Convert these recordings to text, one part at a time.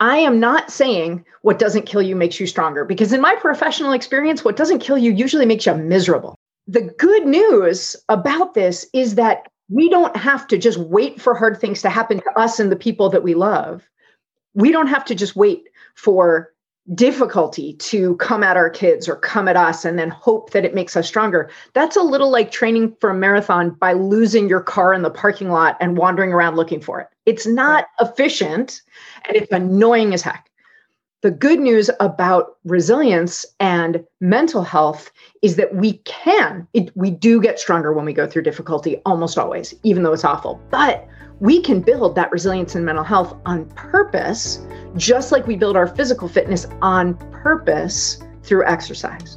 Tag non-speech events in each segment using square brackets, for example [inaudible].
I am not saying what doesn't kill you makes you stronger because, in my professional experience, what doesn't kill you usually makes you miserable. The good news about this is that we don't have to just wait for hard things to happen to us and the people that we love. We don't have to just wait for difficulty to come at our kids or come at us and then hope that it makes us stronger. That's a little like training for a marathon by losing your car in the parking lot and wandering around looking for it. It's not efficient and it's annoying as heck. The good news about resilience and mental health is that we can, it, we do get stronger when we go through difficulty almost always, even though it's awful. But we can build that resilience and mental health on purpose, just like we build our physical fitness on purpose through exercise.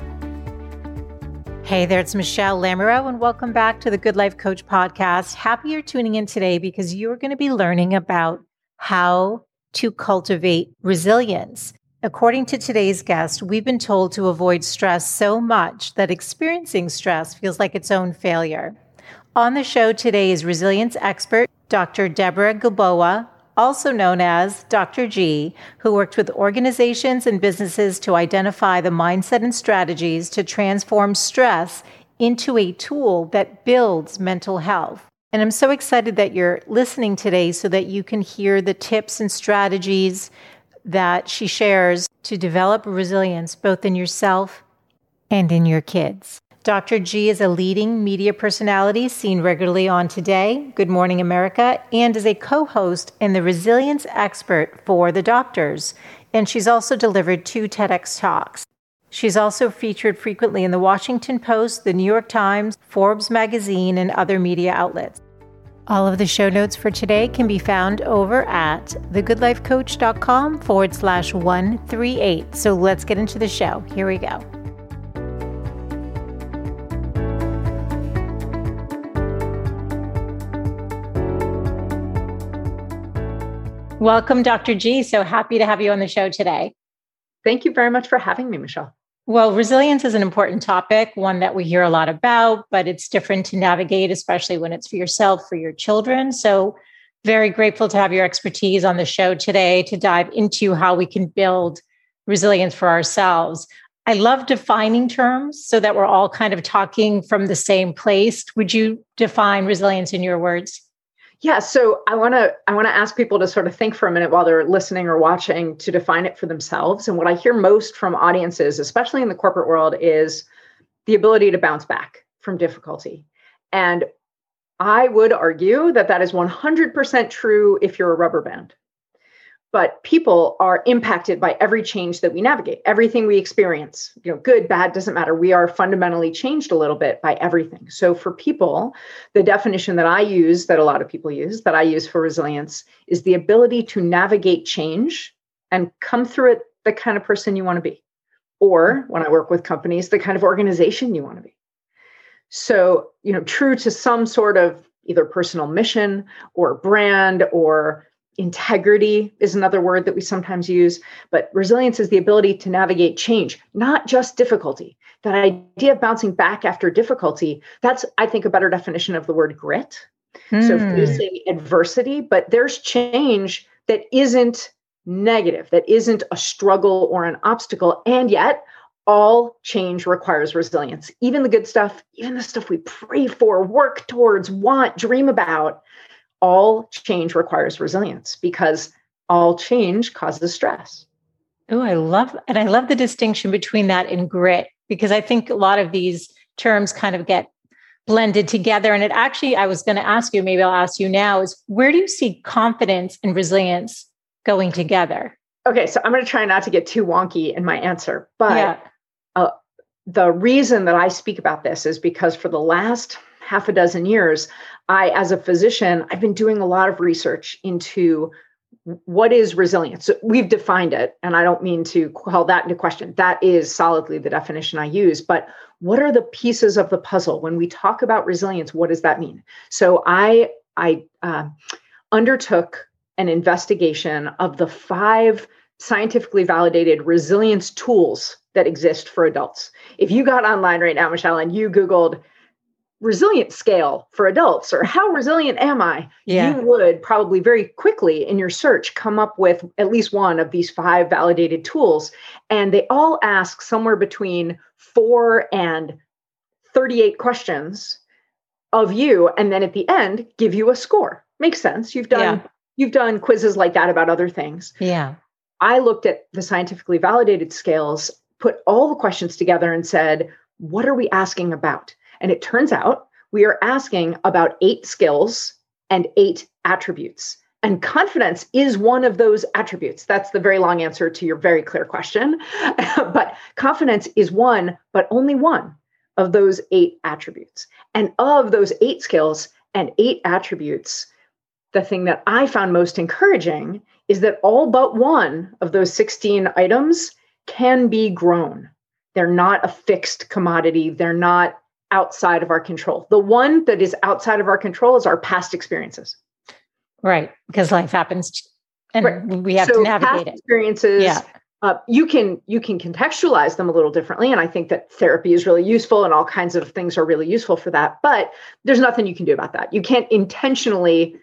Hey there, it's Michelle Lamoureux, and welcome back to the Good Life Coach podcast. Happy you're tuning in today because you're going to be learning about how to cultivate resilience. According to today's guest, we've been told to avoid stress so much that experiencing stress feels like its own failure. On the show today is resilience expert Dr. Deborah Gilboa, also known as Dr. G, who worked with organizations and businesses to identify the mindset and strategies to transform stress into a tool that builds mental health. And I'm so excited that you're listening today so that you can hear the tips and strategies that she shares to develop resilience both in yourself and in your kids. Dr. G is a leading media personality seen regularly on Today, Good Morning America, and is a co host and the resilience expert for the doctors. And she's also delivered two TEDx talks. She's also featured frequently in the Washington Post, the New York Times, Forbes magazine, and other media outlets. All of the show notes for today can be found over at thegoodlifecoach.com forward slash 138. So let's get into the show. Here we go. Welcome, Dr. G. So happy to have you on the show today. Thank you very much for having me, Michelle. Well, resilience is an important topic, one that we hear a lot about, but it's different to navigate, especially when it's for yourself, for your children. So, very grateful to have your expertise on the show today to dive into how we can build resilience for ourselves. I love defining terms so that we're all kind of talking from the same place. Would you define resilience in your words? Yeah, so I want to I want to ask people to sort of think for a minute while they're listening or watching to define it for themselves. And what I hear most from audiences, especially in the corporate world, is the ability to bounce back from difficulty. And I would argue that that is 100% true if you're a rubber band but people are impacted by every change that we navigate. Everything we experience you know good bad doesn't matter. We are fundamentally changed a little bit by everything. So for people the definition that i use that a lot of people use that i use for resilience is the ability to navigate change and come through it the kind of person you want to be or when i work with companies the kind of organization you want to be. So you know true to some sort of either personal mission or brand or integrity is another word that we sometimes use but resilience is the ability to navigate change not just difficulty that idea of bouncing back after difficulty that's i think a better definition of the word grit mm. so facing hmm. adversity but there's change that isn't negative that isn't a struggle or an obstacle and yet all change requires resilience even the good stuff even the stuff we pray for work towards want dream about all change requires resilience because all change causes stress. Oh, I love and I love the distinction between that and grit because I think a lot of these terms kind of get blended together. And it actually, I was going to ask you, maybe I'll ask you now, is where do you see confidence and resilience going together? Okay, so I'm going to try not to get too wonky in my answer, but yeah. uh, the reason that I speak about this is because for the last half a dozen years, I, as a physician, I've been doing a lot of research into what is resilience. So we've defined it, and I don't mean to call that into question. That is solidly the definition I use. But what are the pieces of the puzzle when we talk about resilience? What does that mean? So I I uh, undertook an investigation of the five scientifically validated resilience tools that exist for adults. If you got online right now, Michelle, and you Googled resilient scale for adults or how resilient am I, yeah. you would probably very quickly in your search come up with at least one of these five validated tools. And they all ask somewhere between four and 38 questions of you. And then at the end, give you a score. Makes sense. You've done. Yeah. You've done quizzes like that about other things. Yeah. I looked at the scientifically validated scales, put all the questions together, and said, what are we asking about? And it turns out we are asking about eight skills and eight attributes. And confidence is one of those attributes. That's the very long answer to your very clear question. [laughs] but confidence is one, but only one of those eight attributes. And of those eight skills and eight attributes, the thing that I found most encouraging is that all but one of those 16 items can be grown. They're not a fixed commodity. They're not outside of our control. The one that is outside of our control is our past experiences. Right, because life happens and right. we have so to navigate it. Experiences. Yeah. Uh, you can you can contextualize them a little differently, and I think that therapy is really useful, and all kinds of things are really useful for that. But there's nothing you can do about that. You can't intentionally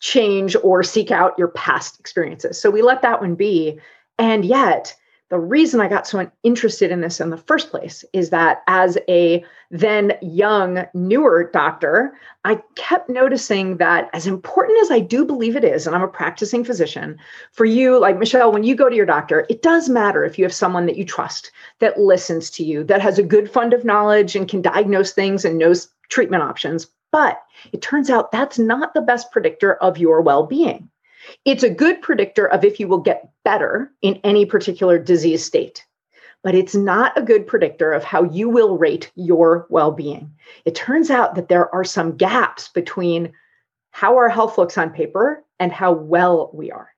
change or seek out your past experiences. So we let that one be, and yet the reason I got so interested in this in the first place is that as a then young, newer doctor, I kept noticing that as important as I do believe it is, and I'm a practicing physician, for you, like Michelle, when you go to your doctor, it does matter if you have someone that you trust, that listens to you, that has a good fund of knowledge and can diagnose things and knows treatment options. But it turns out that's not the best predictor of your well being. It's a good predictor of if you will get better in any particular disease state, but it's not a good predictor of how you will rate your well being. It turns out that there are some gaps between how our health looks on paper and how well we are.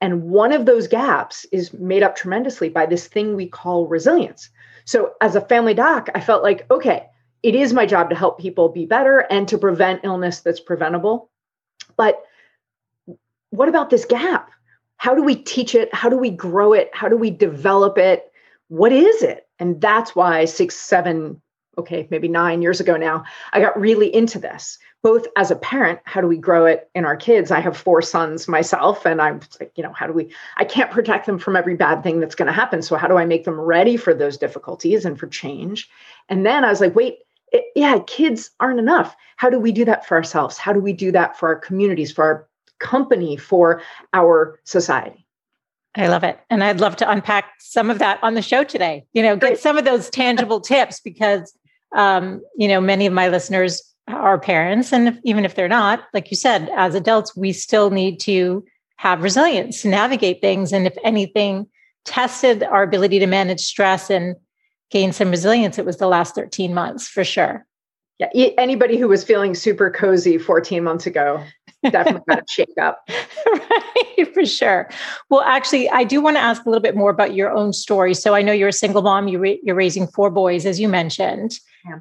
And one of those gaps is made up tremendously by this thing we call resilience. So, as a family doc, I felt like, okay, it is my job to help people be better and to prevent illness that's preventable. But what about this gap? How do we teach it? How do we grow it? How do we develop it? What is it? And that's why six, seven, okay, maybe nine years ago now, I got really into this. Both as a parent, how do we grow it in our kids? I have four sons myself, and I'm like, you know, how do we? I can't protect them from every bad thing that's going to happen. So, how do I make them ready for those difficulties and for change? And then I was like, wait, it, yeah, kids aren't enough. How do we do that for ourselves? How do we do that for our communities, for our company for our society. I love it. And I'd love to unpack some of that on the show today, you know, get some of those tangible tips because, um, you know, many of my listeners are parents. And if, even if they're not, like you said, as adults, we still need to have resilience to navigate things. And if anything tested our ability to manage stress and gain some resilience, it was the last 13 months for sure. Yeah. Anybody who was feeling super cozy 14 months ago definitely got to [laughs] shake up. right, for sure. Well, actually, I do want to ask a little bit more about your own story. So I know you're a single mom, you are you're raising four boys, as you mentioned. Yeah.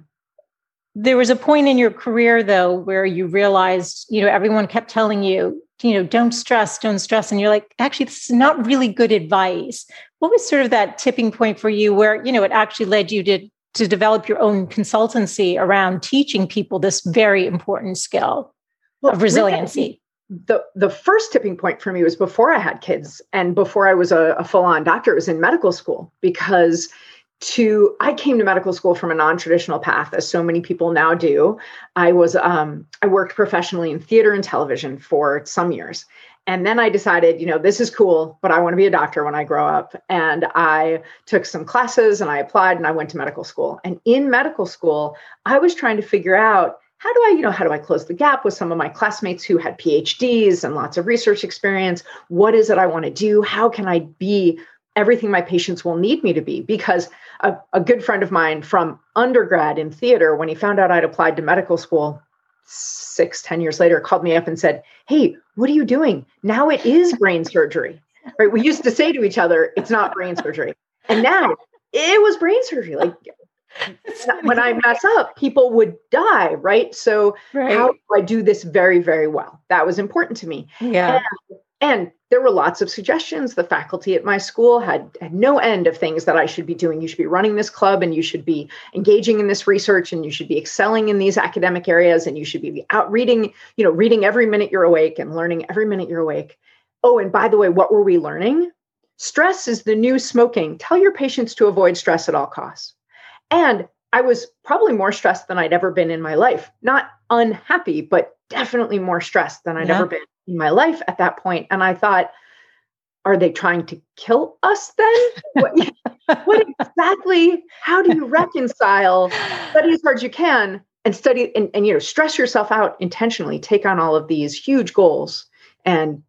There was a point in your career, though, where you realized, you know, everyone kept telling you, you know, don't stress, don't stress. And you're like, actually, this is not really good advice. What was sort of that tipping point for you where, you know, it actually led you to to develop your own consultancy around teaching people this very important skill? Well, of resiliency? The the first tipping point for me was before I had kids and before I was a, a full on doctor. It was in medical school because to I came to medical school from a non-traditional path, as so many people now do. I was um, I worked professionally in theater and television for some years. And then I decided, you know, this is cool, but I want to be a doctor when I grow up. And I took some classes and I applied and I went to medical school. And in medical school, I was trying to figure out how do I, you know, how do I close the gap with some of my classmates who had PhDs and lots of research experience? What is it I want to do? How can I be everything my patients will need me to be? Because a, a good friend of mine from undergrad in theater when he found out i'd applied to medical school six ten years later called me up and said hey what are you doing? Now it is brain surgery. Right? We used to say to each other it's not brain surgery. And now it was brain surgery. Like when I mess up, people would die, right? So right. how do I do this very, very well? That was important to me. Yeah. And, and, there were lots of suggestions. The faculty at my school had, had no end of things that I should be doing. You should be running this club and you should be engaging in this research and you should be excelling in these academic areas and you should be out reading, you know, reading every minute you're awake and learning every minute you're awake. Oh, and by the way, what were we learning? Stress is the new smoking. Tell your patients to avoid stress at all costs. And I was probably more stressed than I'd ever been in my life. Not unhappy, but definitely more stressed than I'd yeah. ever been in my life at that point. And I thought, are they trying to kill us then? what, [laughs] what, exactly? How do you reconcile study as hard as you can and study and, and you know stress yourself out intentionally, take on all of these huge goals and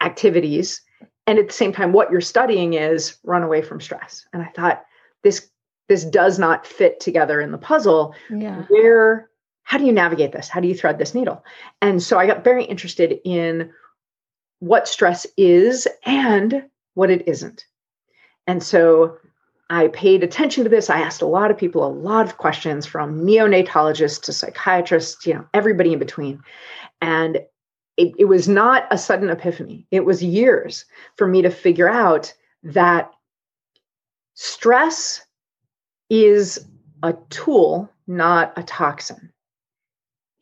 activities, and at the same time, what you're studying is run away from stress. And I thought this this does not fit together in the puzzle yeah. where how do you navigate this? How do you thread this needle? And so i got very interested in what stress is and what it isn't. And so i paid attention to this. I asked a lot of people a lot of questions from neonatologists to psychiatrists you know everybody in between. And it, it was not a sudden epiphany. It was years for me to figure out that stress is a tool, not a toxin.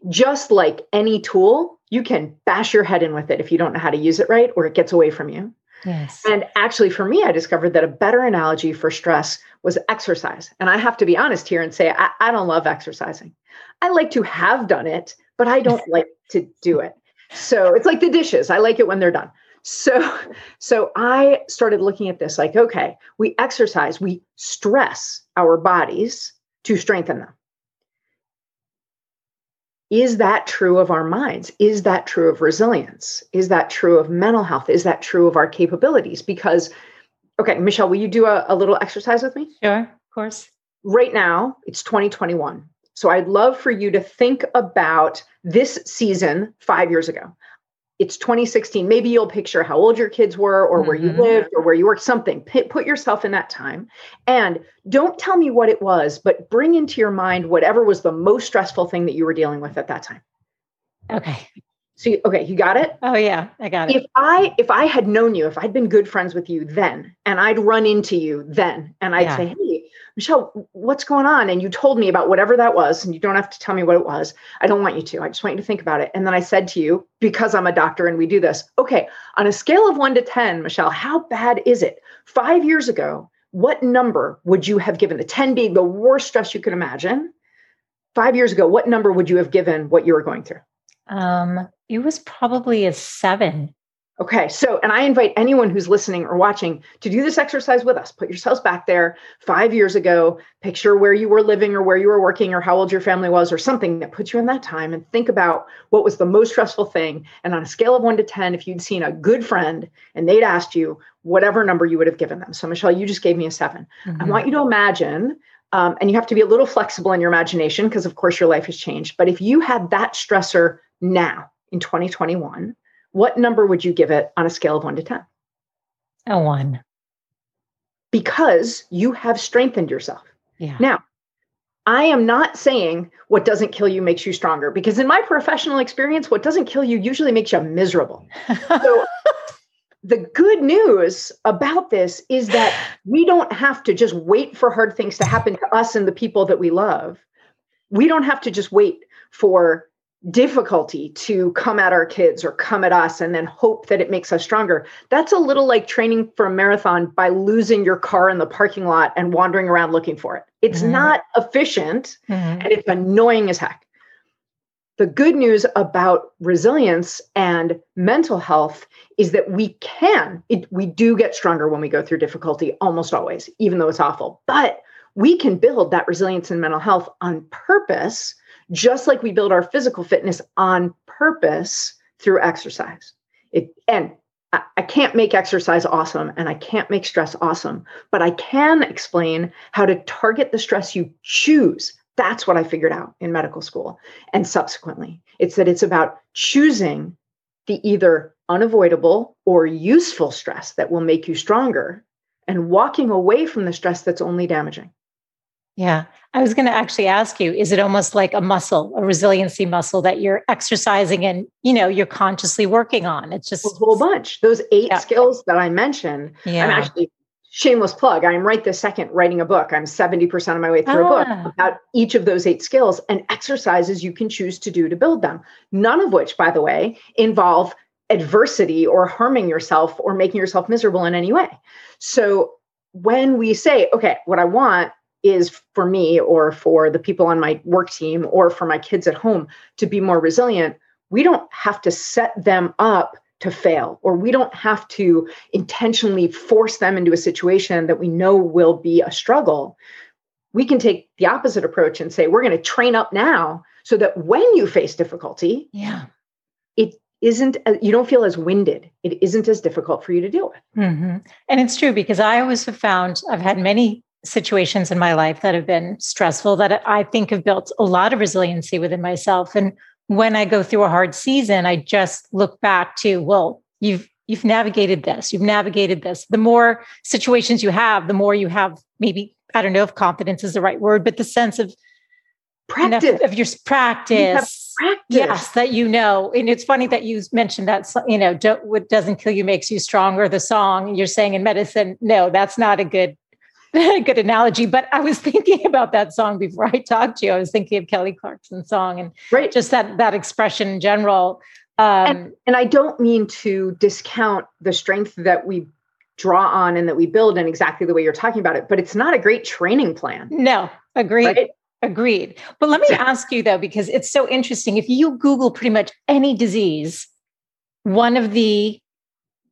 Just like any tool, you can bash your head in with it if you don't know how to use it right or it gets away from you. Yes. And actually, for me, I discovered that a better analogy for stress was exercise. And I have to be honest here and say, I, I don't love exercising. I like to have done it, but I don't [laughs] like to do it. So it's like the dishes. I like it when they're done. So, [laughs] so I started looking at this like, okay, we exercise, we stress our bodies to strengthen them. Is that true of our minds? Is that true of resilience? Is that true of mental health? Is that true of our capabilities? Because, okay, Michelle, will you do a, a little exercise with me? Sure, of course. Right now, it's 2021. So I'd love for you to think about this season five years ago it's 2016 maybe you'll picture how old your kids were or where mm-hmm. you lived or where you worked something. Put yourself in that time. And don't tell me what it was but bring into your mind whatever was the most stressful thing that you were dealing with at that time. Okay. So you, okay you got it? Oh yeah i got it. If i if i had known you if i'd been good friends with you then and i'd run into you then and i'd yeah. say hey Michelle, what's going on? And you told me about whatever that was, and you don't have to tell me what it was. I don't want you to. I just want you to think about it. And then I said to you, because I'm a doctor and we do this, okay, on a scale of one to 10, Michelle, how bad is it? Five years ago, what number would you have given? The 10 being the worst stress you could imagine. Five years ago, what number would you have given what you were going through? Um, it was probably a seven. Okay, so, and I invite anyone who's listening or watching to do this exercise with us. Put yourselves back there five years ago, picture where you were living or where you were working or how old your family was or something that puts you in that time and think about what was the most stressful thing. And on a scale of one to 10, if you'd seen a good friend and they'd asked you whatever number you would have given them. So, Michelle, you just gave me a 7 mm-hmm. I want you to imagine, um, and you have to be a little flexible in your imagination because, of course, your life has changed. But if you had that stressor now in 2021, what number would you give it on a scale of one to 10? A one. Because you have strengthened yourself. Yeah. Now, I am not saying what doesn't kill you makes you stronger because in my professional experience, what doesn't kill you usually makes you miserable. So [laughs] the good news about this is that we don't have to just wait for hard things to happen to us and the people that we love. We don't have to just wait for difficulty to come at our kids or come at us and then hope that it makes us stronger. That's a little like training for a marathon by losing your car in the parking lot and wandering around looking for it. It's mm-hmm. not efficient mm-hmm. and it's annoying as heck. The good news about resilience and mental health is that we can, it, we do get stronger when we go through difficulty almost always, even though it's awful. But we can build that resilience and mental health on purpose just like we build our physical fitness on purpose through exercise. It and I can't make exercise awesome and I can't make stress awesome, but I can explain how to target the stress you choose. That's what I figured out in medical school and subsequently. It's that it's about choosing the either unavoidable or useful stress that will make you stronger and walking away from the stress that's only damaging. Yeah. I was going to actually ask you is it almost like a muscle, a resiliency muscle that you're exercising and, you know, you're consciously working on? It's just a whole bunch. Those eight yeah. skills that I mentioned, yeah. I'm actually shameless plug. I'm right this second writing a book. I'm 70% of my way through ah. a book ah. about each of those eight skills and exercises you can choose to do to build them. None of which, by the way, involve adversity or harming yourself or making yourself miserable in any way. So when we say, okay, what I want is for me or for the people on my work team or for my kids at home to be more resilient, we don't have to set them up to fail or we don't have to intentionally force them into a situation that we know will be a struggle. We can take the opposite approach and say, we're going to train up now so that when you face difficulty, yeah, it isn't you don't feel as winded it isn't as difficult for you to deal with mm-hmm. and it's true because i always have found i've had many situations in my life that have been stressful that I think have built a lot of resiliency within myself. And when I go through a hard season, I just look back to, well, you've you've navigated this, you've navigated this. The more situations you have, the more you have maybe, I don't know if confidence is the right word, but the sense of practice of your practice. practice. Yes, that you know. And it's funny that you mentioned that, you know, what doesn't kill you makes you stronger, the song. You're saying in medicine, no, that's not a good [laughs] good analogy. But I was [laughs] thinking about that song before I talked to you. I was thinking of Kelly Clarkson's song and right. just that that expression in general. Um, and, and I don't mean to discount the strength that we draw on and that we build in exactly the way you're talking about it, but it's not a great training plan. No, agreed. Right? Agreed. But let me ask you though, because it's so interesting. If you Google pretty much any disease, one of the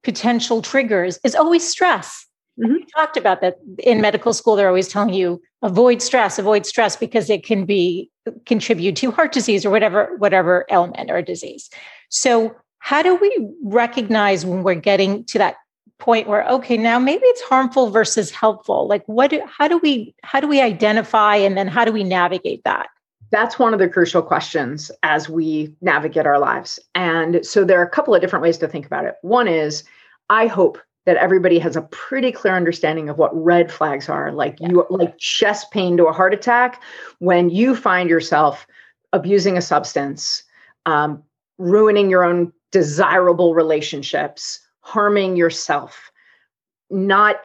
potential triggers is always stress. Mm-hmm. We talked about that in medical school. They're always telling you avoid stress, avoid stress because it can be contribute to heart disease or whatever whatever ailment or disease. So, how do we recognize when we're getting to that point where okay, now maybe it's harmful versus helpful? Like, what? Do, how do we how do we identify and then how do we navigate that? That's one of the crucial questions as we navigate our lives. And so there are a couple of different ways to think about it. One is, I hope that everybody has a pretty clear understanding of what red flags are like yeah. you like chest pain to a heart attack when you find yourself abusing a substance um, ruining your own desirable relationships harming yourself not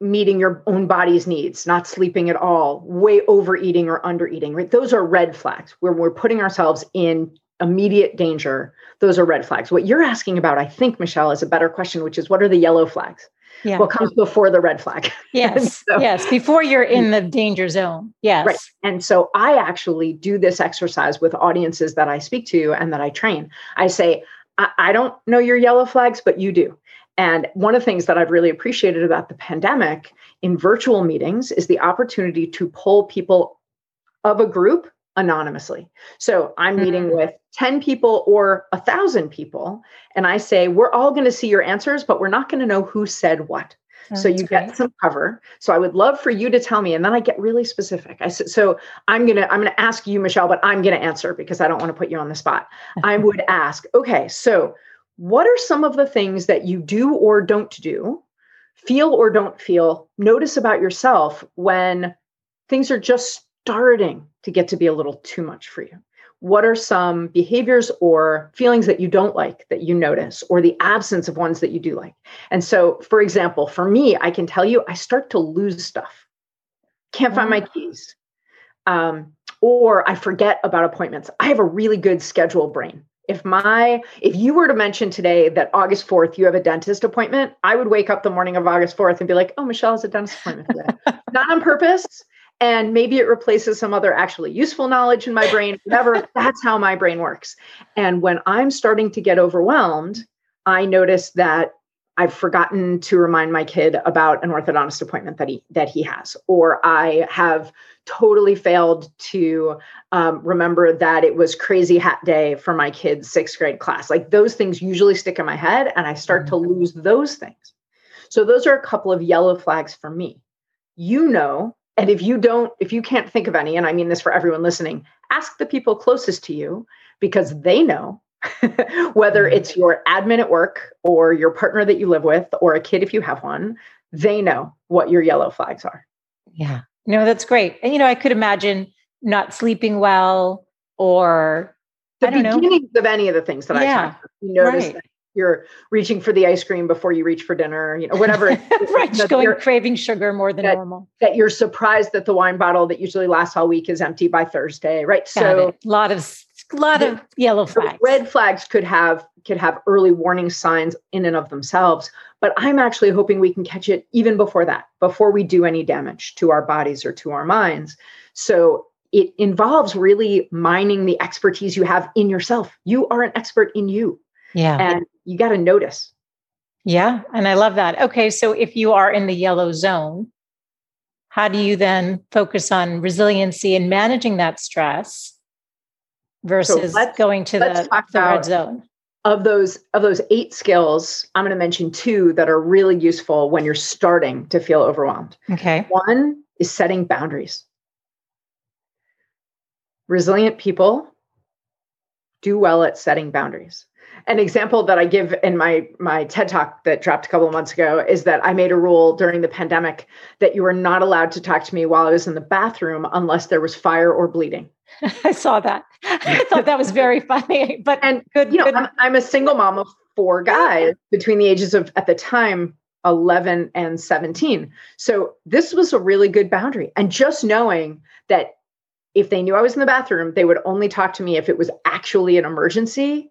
meeting your own body's needs not sleeping at all way overeating or undereating right those are red flags where we're putting ourselves in immediate danger, those are red flags. What you're asking about, I think, Michelle, is a better question, which is what are the yellow flags? Yeah. What comes before the red flag? [laughs] Yes. so, yes. Before you're in the danger zone. Yes. Right. And so I actually do this exercise with audiences that I speak to and that I train. I say, I, I don't know your yellow flags, but you do. And one of the things that I've really appreciated about the pandemic in virtual meetings is the opportunity to pull people of a group anonymously. So I'm meeting mm-hmm. with 10 people or a thousand people, and I say, we're all going to see your answers, but we're not going to know who said what. So you great. get some cover. So I would love for you to tell me, and then I get really specific. I said, so I'm gonna I'm gonna ask you, Michelle, but I'm gonna answer because I don't want to put you on the spot. I [laughs] would ask, okay, so what are some of the things that you do or don't do, feel or don't feel, notice about yourself when things are just starting to get to be a little too much for you? What are some behaviors or feelings that you don't like that you notice, or the absence of ones that you do like? And so, for example, for me, I can tell you I start to lose stuff. Can't find my mm. keys. Um, or I forget about appointments. I have a really good schedule brain. If my if you were to mention today that August 4th you have a dentist appointment, I would wake up the morning of August 4th and be like, "Oh, Michelle has a dentist appointment today." [laughs] Not on purpose, and maybe it replaces some other actually useful knowledge in my brain whatever [laughs] that's how my brain works and when i'm starting to get overwhelmed i notice that I've forgotten to remind my kid about an orthodontist appointment that he that he has, or I have totally failed to um, remember that it was crazy hat day for my kid's sixth grade class. Like those things usually stick in my head, and I start to lose those things. So those are a couple of yellow flags for me. You know, and if you don't, if you can't think of any, and I mean this for everyone listening, ask the people closest to you because they know [laughs] whether mm-hmm. it's your admin at work or your partner that you live with or a kid if you have one, they know what your yellow flags are. Yeah. No, that's great. And you know, I could imagine not sleeping well or the beginnings know. of any of the things that yeah, I talked You notice right. You're reaching for the ice cream before you reach for dinner, you know, whatever. [laughs] right, just going craving sugar more than that, normal. That you're surprised that the wine bottle that usually lasts all week is empty by Thursday, right? Got so a lot of a lot of yellow flags. Red flags could have could have early warning signs in and of themselves, but I'm actually hoping we can catch it even before that, before we do any damage to our bodies or to our minds. So it involves really mining the expertise you have in yourself. You are an expert in you. Yeah. And you got to notice. Yeah. And I love that. Okay. So if you are in the yellow zone, how do you then focus on resiliency and managing that stress versus so going to the, the red zone? Of those of those eight skills, I'm going to mention two that are really useful when you're starting to feel overwhelmed. Okay. One is setting boundaries. Resilient people do well at setting boundaries an example that I give in my my TED talk that dropped a couple of months ago is that I made a rule during the pandemic that you were not allowed to talk to me while I was in the bathroom unless there was fire or bleeding. [laughs] I saw that. I thought that was very funny. But and good, you know, good. I'm, I'm a single mom of four guys between the ages of at the time 11 and 17. So this was a really good boundary. And just knowing that if they knew I was in the bathroom, they would only talk to me if it was actually an emergency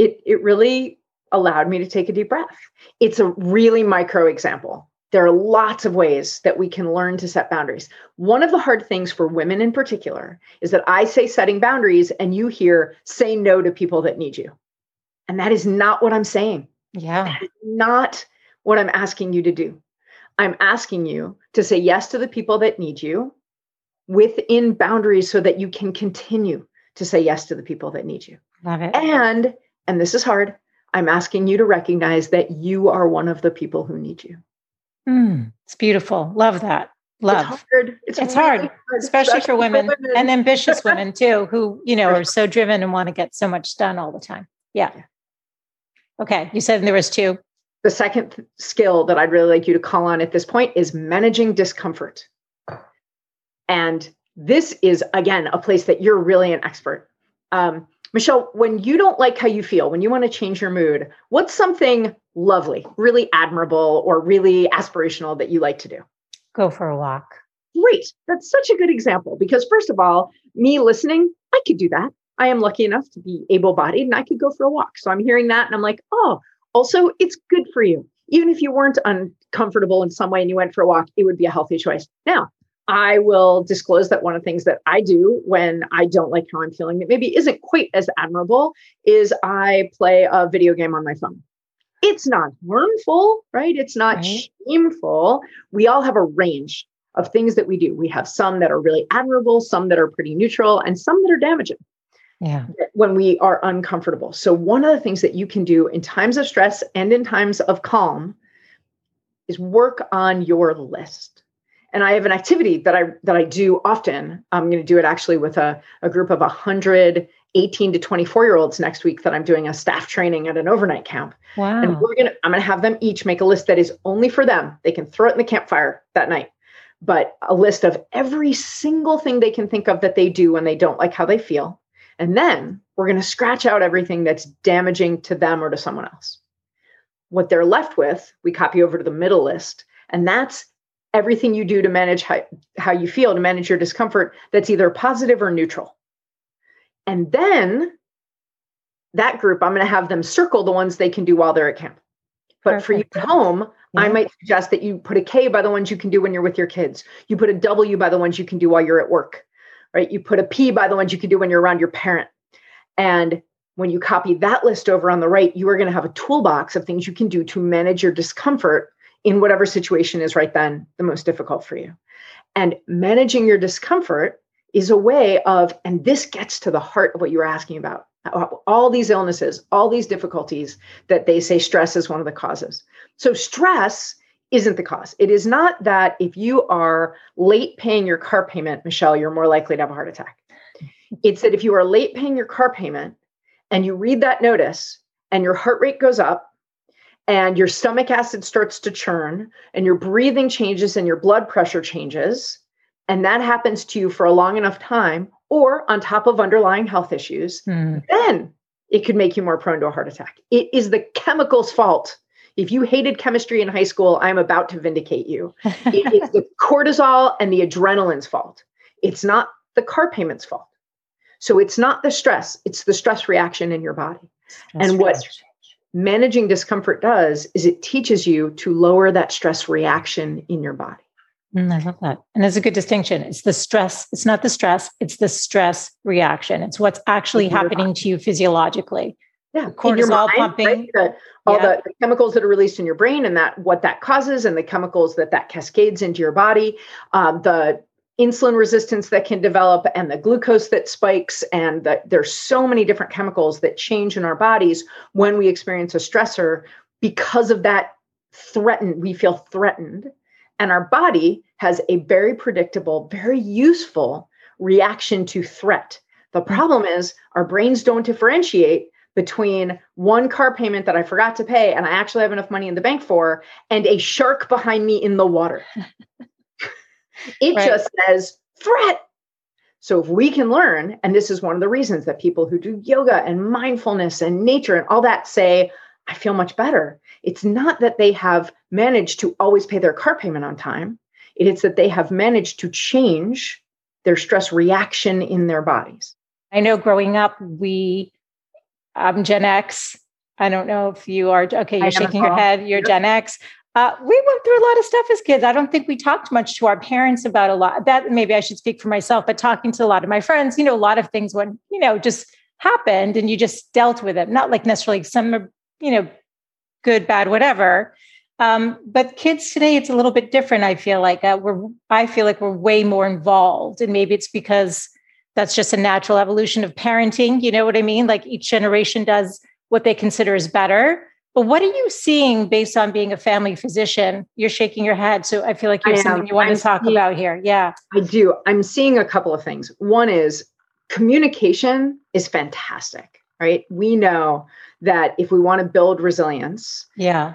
it it really allowed me to take a deep breath. It's a really micro example. There are lots of ways that we can learn to set boundaries. One of the hard things for women in particular is that I say setting boundaries and you hear say no to people that need you. And that is not what I'm saying. Yeah. not what I'm asking you to do. I'm asking you to say yes to the people that need you within boundaries so that you can continue to say yes to the people that need you. Love it. And and this is hard, I'm asking you to recognize that you are one of the people who need you. Mm, it's beautiful. Love that. Love. It's hard. It's, it's really hard, hard, especially, especially for, women for, women and ambitious women [laughs] too, who, you know, are so driven and want to get so much done all the time. Yeah. Okay. You said there was two. The second skill that I'd really like you to call on at this point is managing discomfort. And this is, again, a place that you're really an expert. Um, Michelle, when you don't like how you feel, when you want to change your mood, what's something lovely, really admirable, or really aspirational that you like to do? Go for a walk. Great. That's such a good example because, first of all, me listening, I could do that. I am lucky enough to be able bodied and I could go for a walk. So I'm hearing that and I'm like, oh, also, it's good for you. Even if you weren't uncomfortable in some way and you went for a walk, it would be a healthy choice. Now, I will disclose that one of the things that I do when I don't like how I'm feeling that maybe isn't quite as admirable is I play a video game on my phone. It's not harmful, right? It's not right. shameful. We all have a range of things that we do. We have some that are really admirable, some that are pretty neutral, and some that are damaging. Yeah. When we are uncomfortable. So, one of the things that you can do in times of stress and in times of calm is work on your list and I have an activity that I that I do often. I'm going to do it actually with a, a group of 100 18 to 24 year olds next week that I'm doing a staff training at an overnight camp. Wow. And we're gonna I'm gonna have them each make a list that is only for them. They can throw it in the campfire that night. But a list of every single thing they can think of that they do when they don't like how they feel. And then we're going to scratch out everything that's damaging to them or to someone else. What they're left with, we copy over to the middle list. And that's everything you do to manage how, how you feel, to manage your discomfort, that's either positive or neutral. And then that group, I'm going to have them circle the ones they can do while they're at camp. But Perfect. for you at home, yeah. I might suggest that you put a K by the ones you can do when you're with your kids. You put a W by the ones you can do while you're at work, right? You put a P by the ones you can do when you're around your parent. And when you copy that list over on the right, you are going to have a toolbox of things you can do to manage your discomfort in whatever situation is right then the most difficult for you. And managing your discomfort is a way of, and this gets to the heart of what you were asking about all these illnesses, all these difficulties that they say stress is one of the causes. So, stress isn't the cause. It is not that if you are late paying your car payment, Michelle, you're more likely to have a heart attack. It's that if you are late paying your car payment and you read that notice and your heart rate goes up and your stomach acid starts to churn and your breathing changes and your blood pressure changes, and that happens to you for a long enough time, or on top of underlying health issues, mm. then it could make you more prone to a heart attack. It is the chemical's fault. If you hated chemistry in high school, I'm about to vindicate you. [laughs] it is the cortisol and the adrenaline's fault. It's not the car payment's fault. So it's not the stress, it's the stress reaction in your body. and what managing discomfort does is it teaches you to lower that stress reaction in your body. Mm, I love that. And it's a good distinction. It's the stress, it's not the stress, it's the stress reaction. It's what's actually happening to you physiologically. Yeah, cortisol mind, pumping. Right? The, all yeah. the, the, chemicals that are released in your brain and that what that causes and the chemicals that that cascades into your body, um, the insulin resistance that can develop and the glucose that spikes and the, there's so many different chemicals that change in our bodies when we experience a stressor because of that threatened we feel threatened and our body has a very predictable, very useful reaction to threat. The problem is our brains don't differentiate between one car payment that I forgot to pay and I actually have enough money in the bank for and a shark behind me in the water. [laughs] it right. just says threat. So if we can learn, and this is one of the reasons that people who do yoga and mindfulness and nature and all that say, I feel much better. It's not that they have managed to always pay their car payment on time, it is that they have managed to change their stress reaction in their bodies. I know growing up, we, I'm Gen X. I don't know if you are, okay, you're shaking your head, you're yep. Gen X. Uh, we went through a lot of stuff as kids. I don't think we talked much to our parents about a lot. That maybe I should speak for myself, but talking to a lot of my friends, you know, a lot of things when, you know, just happened and you just dealt with it. Not like necessarily some, you know, good, bad, whatever. Um, but kids today, it's a little bit different. I feel like uh, we're, I feel like we're way more involved, and maybe it's because that's just a natural evolution of parenting. You know what I mean? Like each generation does what they consider is better. But what are you seeing based on being a family physician? You're shaking your head, so I feel like you have something you want I'm to talk seeing, about here. Yeah, I do. I'm seeing a couple of things. One is communication is fantastic, right? We know that if we want to build resilience, yeah,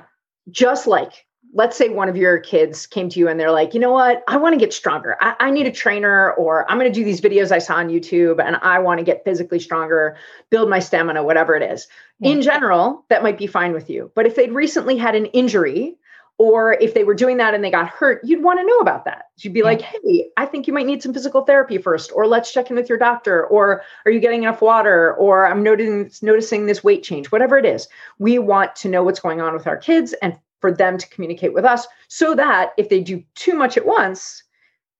just like let's say one of your kids came to you and they're like, you know what, I want to get stronger. I, I need a trainer, or I'm going to do these videos I saw on YouTube and I want to get physically stronger, build my stamina, whatever it is. Yeah. In general, that might be fine with you. But if they'd recently had an injury or if they were doing that and they got hurt, you'd want to know about that. You'd be yeah. like, hey, I think you might need some physical therapy first, or let's check in with your doctor, or are you getting enough water, or I'm noticing noticing this weight change, whatever it is. We want to know what's going on with our kids and for them to communicate with us so that if they do too much at once,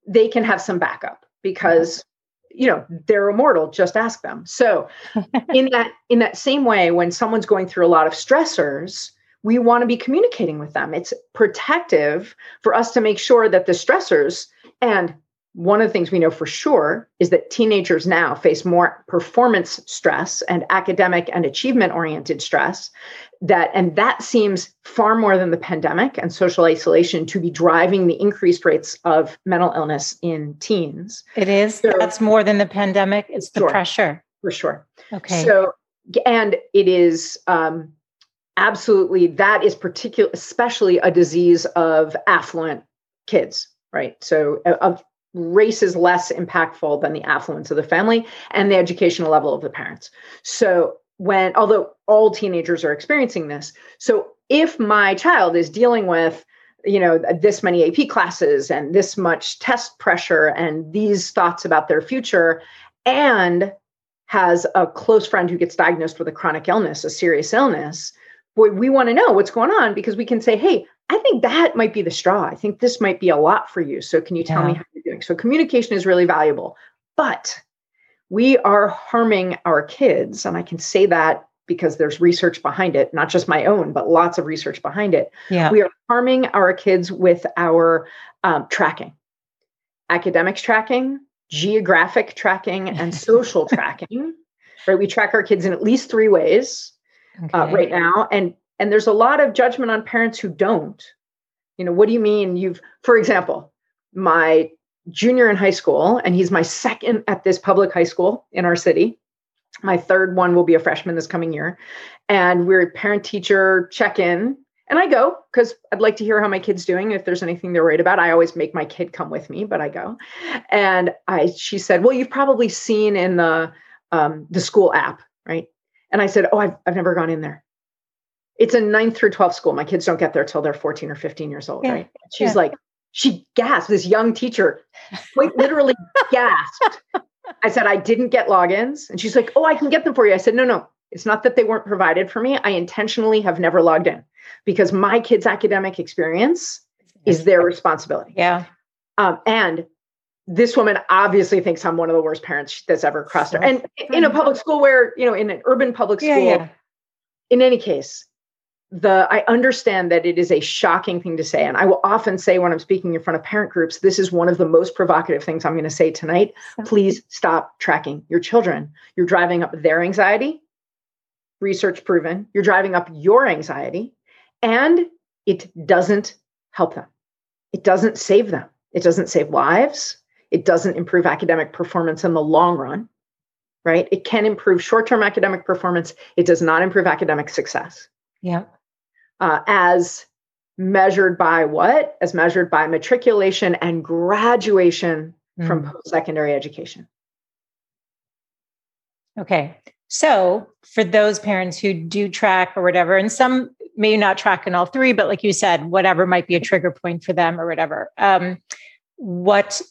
they can have some backup because you know they're immortal just ask them so [laughs] in that in that same way when someone's going through a lot of stressors we want to be communicating with them. It's protective for us to make sure that the stressors, and one of the things we know for sure is that teenagers now face more performance stress and academic and achievement oriented stress that and that seems far more than the pandemic and social isolation to be driving the increased rates of mental illness in teens. It is. So, that's more than the pandemic. It's the sure, pressure. For sure. Okay. So and it is um, absolutely that is particular especially a disease of affluent kids right? So of race is less impactful than the affluence of the family and the educational level of the parents. So when although all teenagers are experiencing this so if my child is dealing with you know this many ap classes and this much test pressure and these thoughts about their future and has a close friend who gets diagnosed with a chronic illness a serious illness boy, we want to know what's going on because we can say, hey, I think that might be the straw. I think this might be a lot for you. So can you tell yeah. me how you're doing? So communication is really valuable. But we are harming our kids. And I can say that because there's research behind it, not just my own, but lots of research behind it. Yeah. We are harming our kids with our um, tracking, academics tracking, geographic tracking, and [laughs] social tracking. Right. We track our kids in at least three ways uh, okay. uh, right now. And and there's a lot of judgment on parents who don't. You know, what do you mean you've, for example, my junior in high school, and he's my second at this public high school in our city. My third one will be a freshman this coming year. And we're parent teacher check in. And I go because I'd like to hear how my kid's doing. If there's anything they're worried about, I always make my kid come with me, but I go. And I, she said, "Well, you've probably seen in the um, the school app, right?" And I said, "Oh, I've I've never gone in there." It's a ninth through 12th school. My kids don't get there till they're 14 or 15 years old, yeah. right? She's yeah. like, she gasped, this young teacher, quite literally [laughs] gasped. I said, I didn't get logins. And she's like, Oh, I can get them for you. I said, No, no, it's not that they weren't provided for me. I intentionally have never logged in because my kids' academic experience is their responsibility. Yeah. Um, and this woman obviously thinks I'm one of the worst parents that's ever crossed her. And in a public school where, you know, in an urban public school, yeah, yeah. in any case, the I understand that it is a shocking thing to say. And I will often say when I'm speaking in front of parent groups, this is one of the most provocative things I'm going to say tonight. Please stop tracking your children. You're driving up their anxiety, research proven. You're driving up your anxiety, and it doesn't help them. It doesn't save them. It doesn't save lives. It doesn't improve academic performance in the long run, right? It can improve short term academic performance. It does not improve academic success. Yeah uh, as measured by what? As measured by matriculation and graduation mm. from post secondary education. Okay. So, for those parents who do track or whatever, and some may not track in all three, but like you said, whatever might be a trigger point for them or whatever. Um, what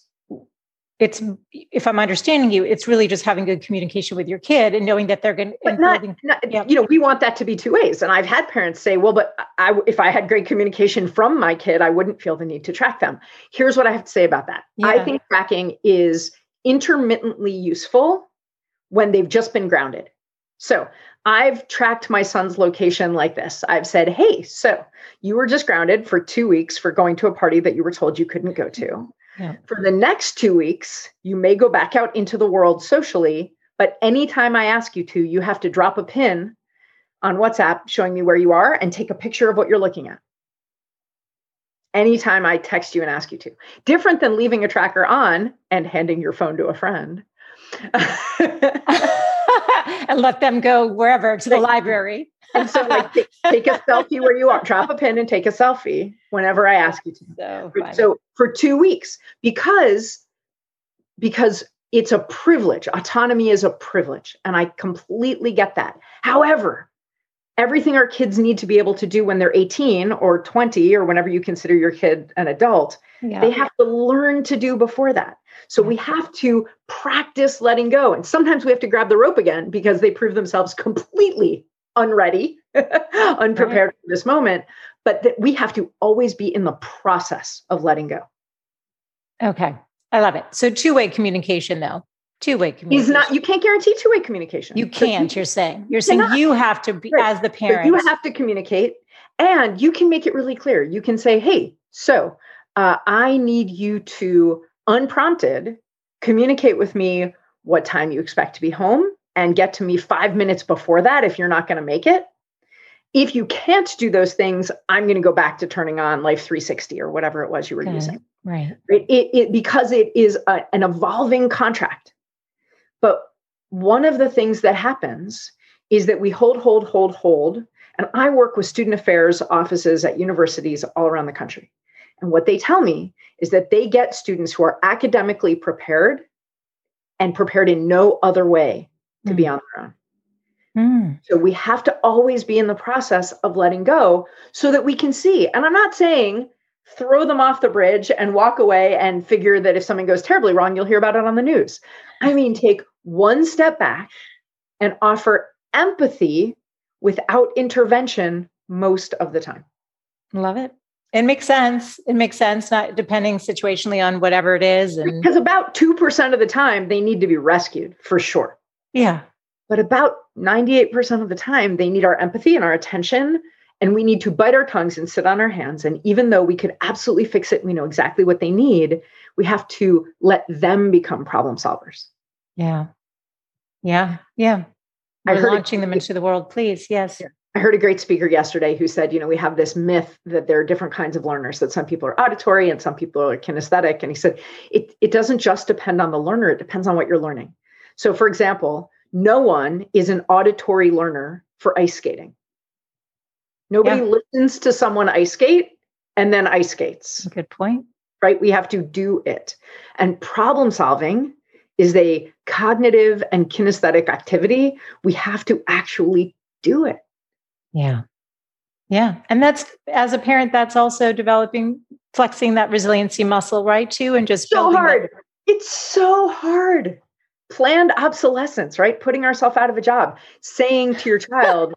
it's if i'm understanding you it's really just having good communication with your kid and knowing that they're going to yeah. you know we want that to be two ways and i've had parents say well but i if i had great communication from my kid i wouldn't feel the need to track them here's what i have to say about that yeah. i think tracking is intermittently useful when they've just been grounded so I've tracked my son's location like this. I've said, hey, so you were just grounded for two weeks for going to a party that you were told you couldn't go to. Yeah. For the next two weeks, you may go back out into the world socially, but anytime I ask you to, you have to drop a pin on WhatsApp showing me where you are and take a picture of what you're looking at. Anytime I text you and ask you to. Different than leaving a tracker on and handing your phone to a friend. [laughs] [laughs] [laughs] and let them go wherever to the library. [laughs] and so, like, take, take, a selfie where you are. Drop a pin and take a selfie whenever I ask you to. [laughs] So, so for two weeks, because because it's a privilege. Autonomy is a privilege, and I completely get that. However, everything our kids need to be able to do when they're 18 or 20 or whenever you consider your kid an adult, yeah. they have to learn to do before that. So we have to practice letting go. And sometimes we have to grab the rope again because they prove themselves completely unready, [laughs] unprepared right. for this moment. But that we have to always be in the process of letting go. Okay. I love it. So two way communication, though. Two way communication. He's not, you can't guarantee two way communication. You can't, you, are saying. You're saying you have to be, right. as the parent. you have to communicate and you can make it really clear. You can say, hey, so uh, I need you to unprompted, communicate with me what time you expect to be home and get to me five minutes before that if you're not going to make it. If you can't do those things, I'm going to go back to turning on Life 360 or whatever it was you were okay. using. Right. It, it, it, because it is a, an evolving contract. But one of the things that happens is that we hold, hold, hold, hold. And I work with student affairs offices at universities all around the country. And what they tell me is that they get students who are academically prepared and prepared in no other way to mm. be on their own. Mm. So we have to always be in the process of letting go so that we can see. And I'm not saying throw them off the bridge and walk away and figure that if something goes terribly wrong, you'll hear about it on the news. I mean, take one step back and offer empathy without intervention most of the time. Love it. It makes sense. It makes sense, not depending situationally on whatever it is. And because about 2% of the time they need to be rescued for sure. Yeah. But about 98% of the time they need our empathy and our attention. And we need to bite our tongues and sit on our hands. And even though we could absolutely fix it, we know exactly what they need, we have to let them become problem solvers. Yeah. Yeah. Yeah. We're I heard launching them into the world, please. Yes. Yeah. I heard a great speaker yesterday who said, you know, we have this myth that there are different kinds of learners, that some people are auditory and some people are kinesthetic. And he said, it, it doesn't just depend on the learner, it depends on what you're learning. So, for example, no one is an auditory learner for ice skating. Nobody yeah. listens to someone ice skate and then ice skates. Good point. Right? We have to do it. And problem solving is a cognitive and kinesthetic activity. We have to actually do it. Yeah. Yeah. And that's as a parent, that's also developing, flexing that resiliency muscle, right? Too. And just so hard. That- it's so hard. Planned obsolescence, right? Putting ourselves out of a job, saying to your child,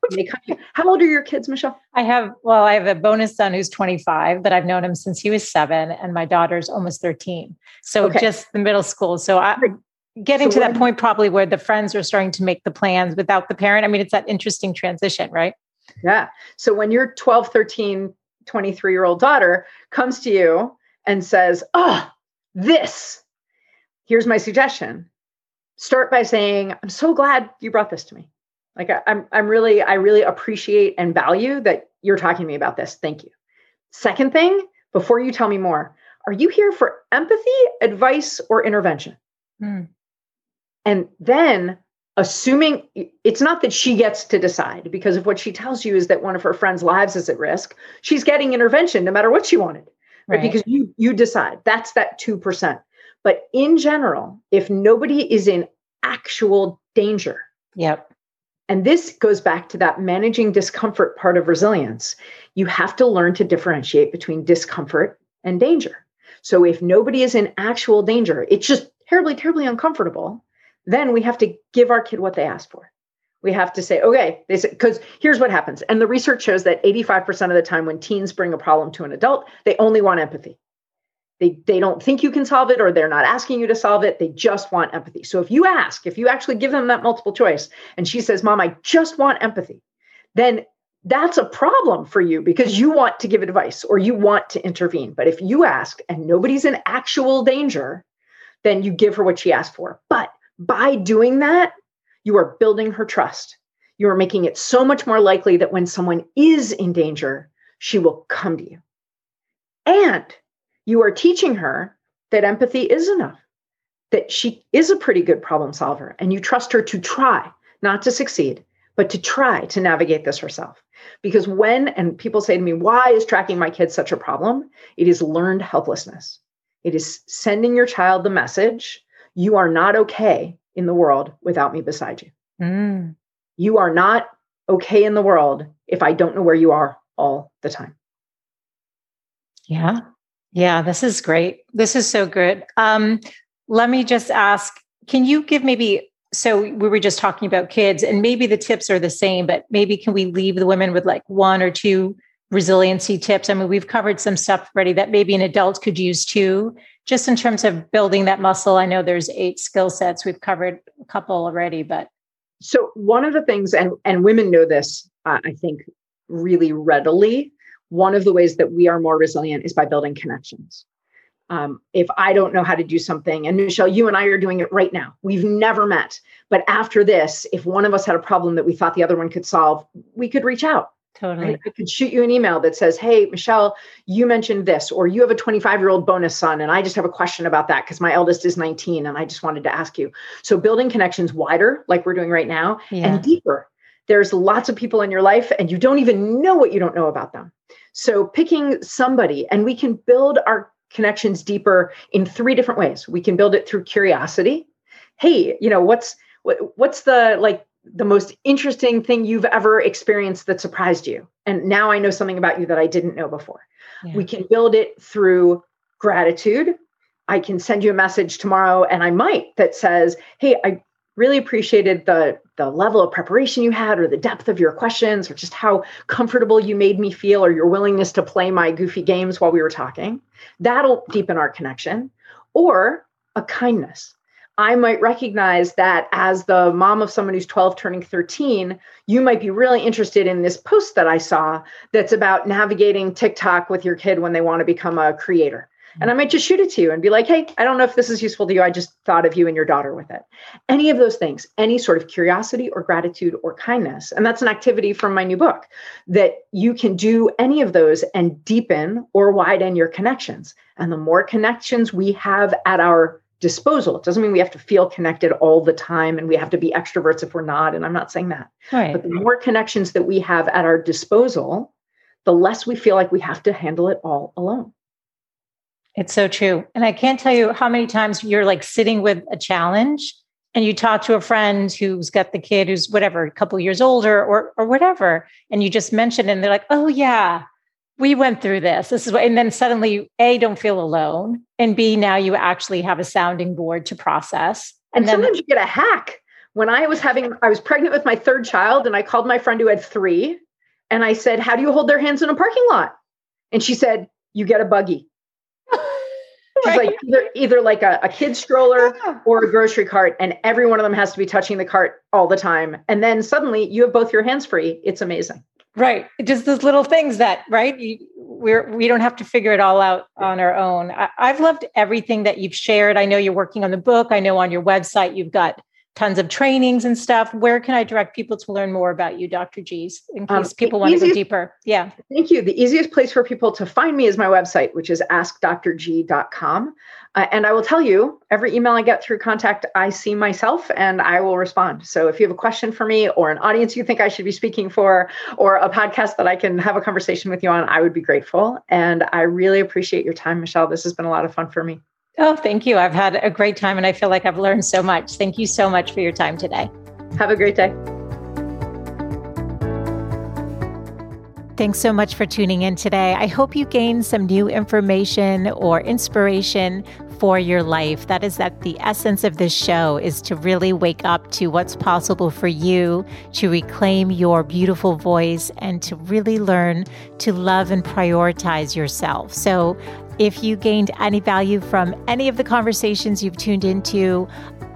how old are your kids, Michelle? I have, well, I have a bonus son who's 25 but I've known him since he was seven, and my daughter's almost 13. So okay. just the middle school. So I, getting so to that point probably where the friends are starting to make the plans without the parent. I mean, it's that interesting transition, right? Yeah. So when your 12, 13, 23 year old daughter comes to you and says, Oh, this, here's my suggestion. Start by saying, I'm so glad you brought this to me. Like I, I'm, I'm really, I really appreciate and value that you're talking to me about this. Thank you. Second thing, before you tell me more, are you here for empathy, advice, or intervention? Mm. And then assuming it's not that she gets to decide because if what she tells you is that one of her friends lives is at risk she's getting intervention no matter what she wanted. Right, right? because you you decide that's that 2% but in general if nobody is in actual danger yep. and this goes back to that managing discomfort part of resilience you have to learn to differentiate between discomfort and danger. So if nobody is in actual danger it's just terribly terribly uncomfortable then we have to give our kid what they asked for. We have to say, okay, they said, because here's what happens. And the research shows that 85% of the time when teens bring a problem to an adult, they only want empathy. They, they don't think you can solve it or they're not asking you to solve it. They just want empathy. So if you ask, if you actually give them that multiple choice and she says, Mom, I just want empathy, then that's a problem for you because you want to give advice or you want to intervene. But if you ask and nobody's in actual danger, then you give her what she asked for. But by doing that, you are building her trust. You are making it so much more likely that when someone is in danger, she will come to you. And you are teaching her that empathy is enough, that she is a pretty good problem solver, and you trust her to try, not to succeed, but to try to navigate this herself. Because when, and people say to me, why is tracking my kids such a problem? It is learned helplessness. It is sending your child the message you are not okay in the world without me beside you. Mm. You are not okay in the world if I don't know where you are all the time. Yeah. Yeah, this is great. This is so good. Um, let me just ask can you give maybe so we were just talking about kids and maybe the tips are the same but maybe can we leave the women with like one or two resiliency tips. I mean we've covered some stuff already that maybe an adult could use too just in terms of building that muscle. I know there's eight skill sets we've covered a couple already but. So one of the things and and women know this uh, i think really readily. One of the ways that we are more resilient is by building connections. Um, if i don't know how to do something and michelle you and i are doing it right now. We've never met but after this if one of us had a problem that we thought the other one could solve we could reach out Totally. I could shoot you an email that says, Hey, Michelle, you mentioned this, or you have a 25 year old bonus son, and I just have a question about that because my eldest is 19 and I just wanted to ask you. So, building connections wider, like we're doing right now, yeah. and deeper. There's lots of people in your life, and you don't even know what you don't know about them. So, picking somebody, and we can build our connections deeper in three different ways. We can build it through curiosity. Hey, you know, what's what, what's the like the most interesting thing you've ever experienced that surprised you. And now I know something about you that I didn't know before. Yeah. We can build it through gratitude. I can send you a message tomorrow and I might that says, Hey, I really appreciated the the level of preparation you had or the depth of your questions or just how comfortable you made me feel or your willingness to play my goofy games while we were talking that'll deepen our connection or a kindness I might recognize that as the mom of someone who's 12 turning 13, you might be really interested in this post that I saw that's about navigating TikTok with your kid when they want to become a creator. And I might just shoot it to you and be like, hey, I don't know if this is useful to you. I just thought of you and your daughter with it. Any of those things, any sort of curiosity or gratitude or kindness. And that's an activity from my new book that you can do any of those and deepen or widen your connections. And the more connections we have at our disposal. It doesn't mean we have to feel connected all the time and we have to be extroverts if we're not. And I'm not saying that. Right. But the more connections that we have at our disposal, the less we feel like we have to handle it all alone. It's so true. And I can't tell you how many times you're like sitting with a challenge and you talk to a friend who's got the kid who's whatever, a couple years older or or whatever, and you just mention it and they're like, oh yeah, we went through this. This is what, and then suddenly A, don't feel alone. And B, now you actually have a sounding board to process. And, and then, sometimes you get a hack. When I was having, I was pregnant with my third child and I called my friend who had three and I said, How do you hold their hands in a parking lot? And she said, You get a buggy. [laughs] She's like either either like a, a kid stroller or a grocery cart, and every one of them has to be touching the cart all the time. And then suddenly you have both your hands free. It's amazing. Right. Just those little things that, right? You, we're we don't have to figure it all out on our own. I, I've loved everything that you've shared. I know you're working on the book. I know on your website you've got tons of trainings and stuff. Where can I direct people to learn more about you, Dr. G's, in um, case um, people want easiest, to go deeper? Yeah. Thank you. The easiest place for people to find me is my website, which is askdrg.com. Uh, and I will tell you, every email I get through contact, I see myself and I will respond. So if you have a question for me or an audience you think I should be speaking for or a podcast that I can have a conversation with you on, I would be grateful. And I really appreciate your time, Michelle. This has been a lot of fun for me. Oh, thank you. I've had a great time and I feel like I've learned so much. Thank you so much for your time today. Have a great day. Thanks so much for tuning in today. I hope you gained some new information or inspiration for your life. That is that the essence of this show is to really wake up to what's possible for you, to reclaim your beautiful voice and to really learn to love and prioritize yourself. So if you gained any value from any of the conversations you've tuned into,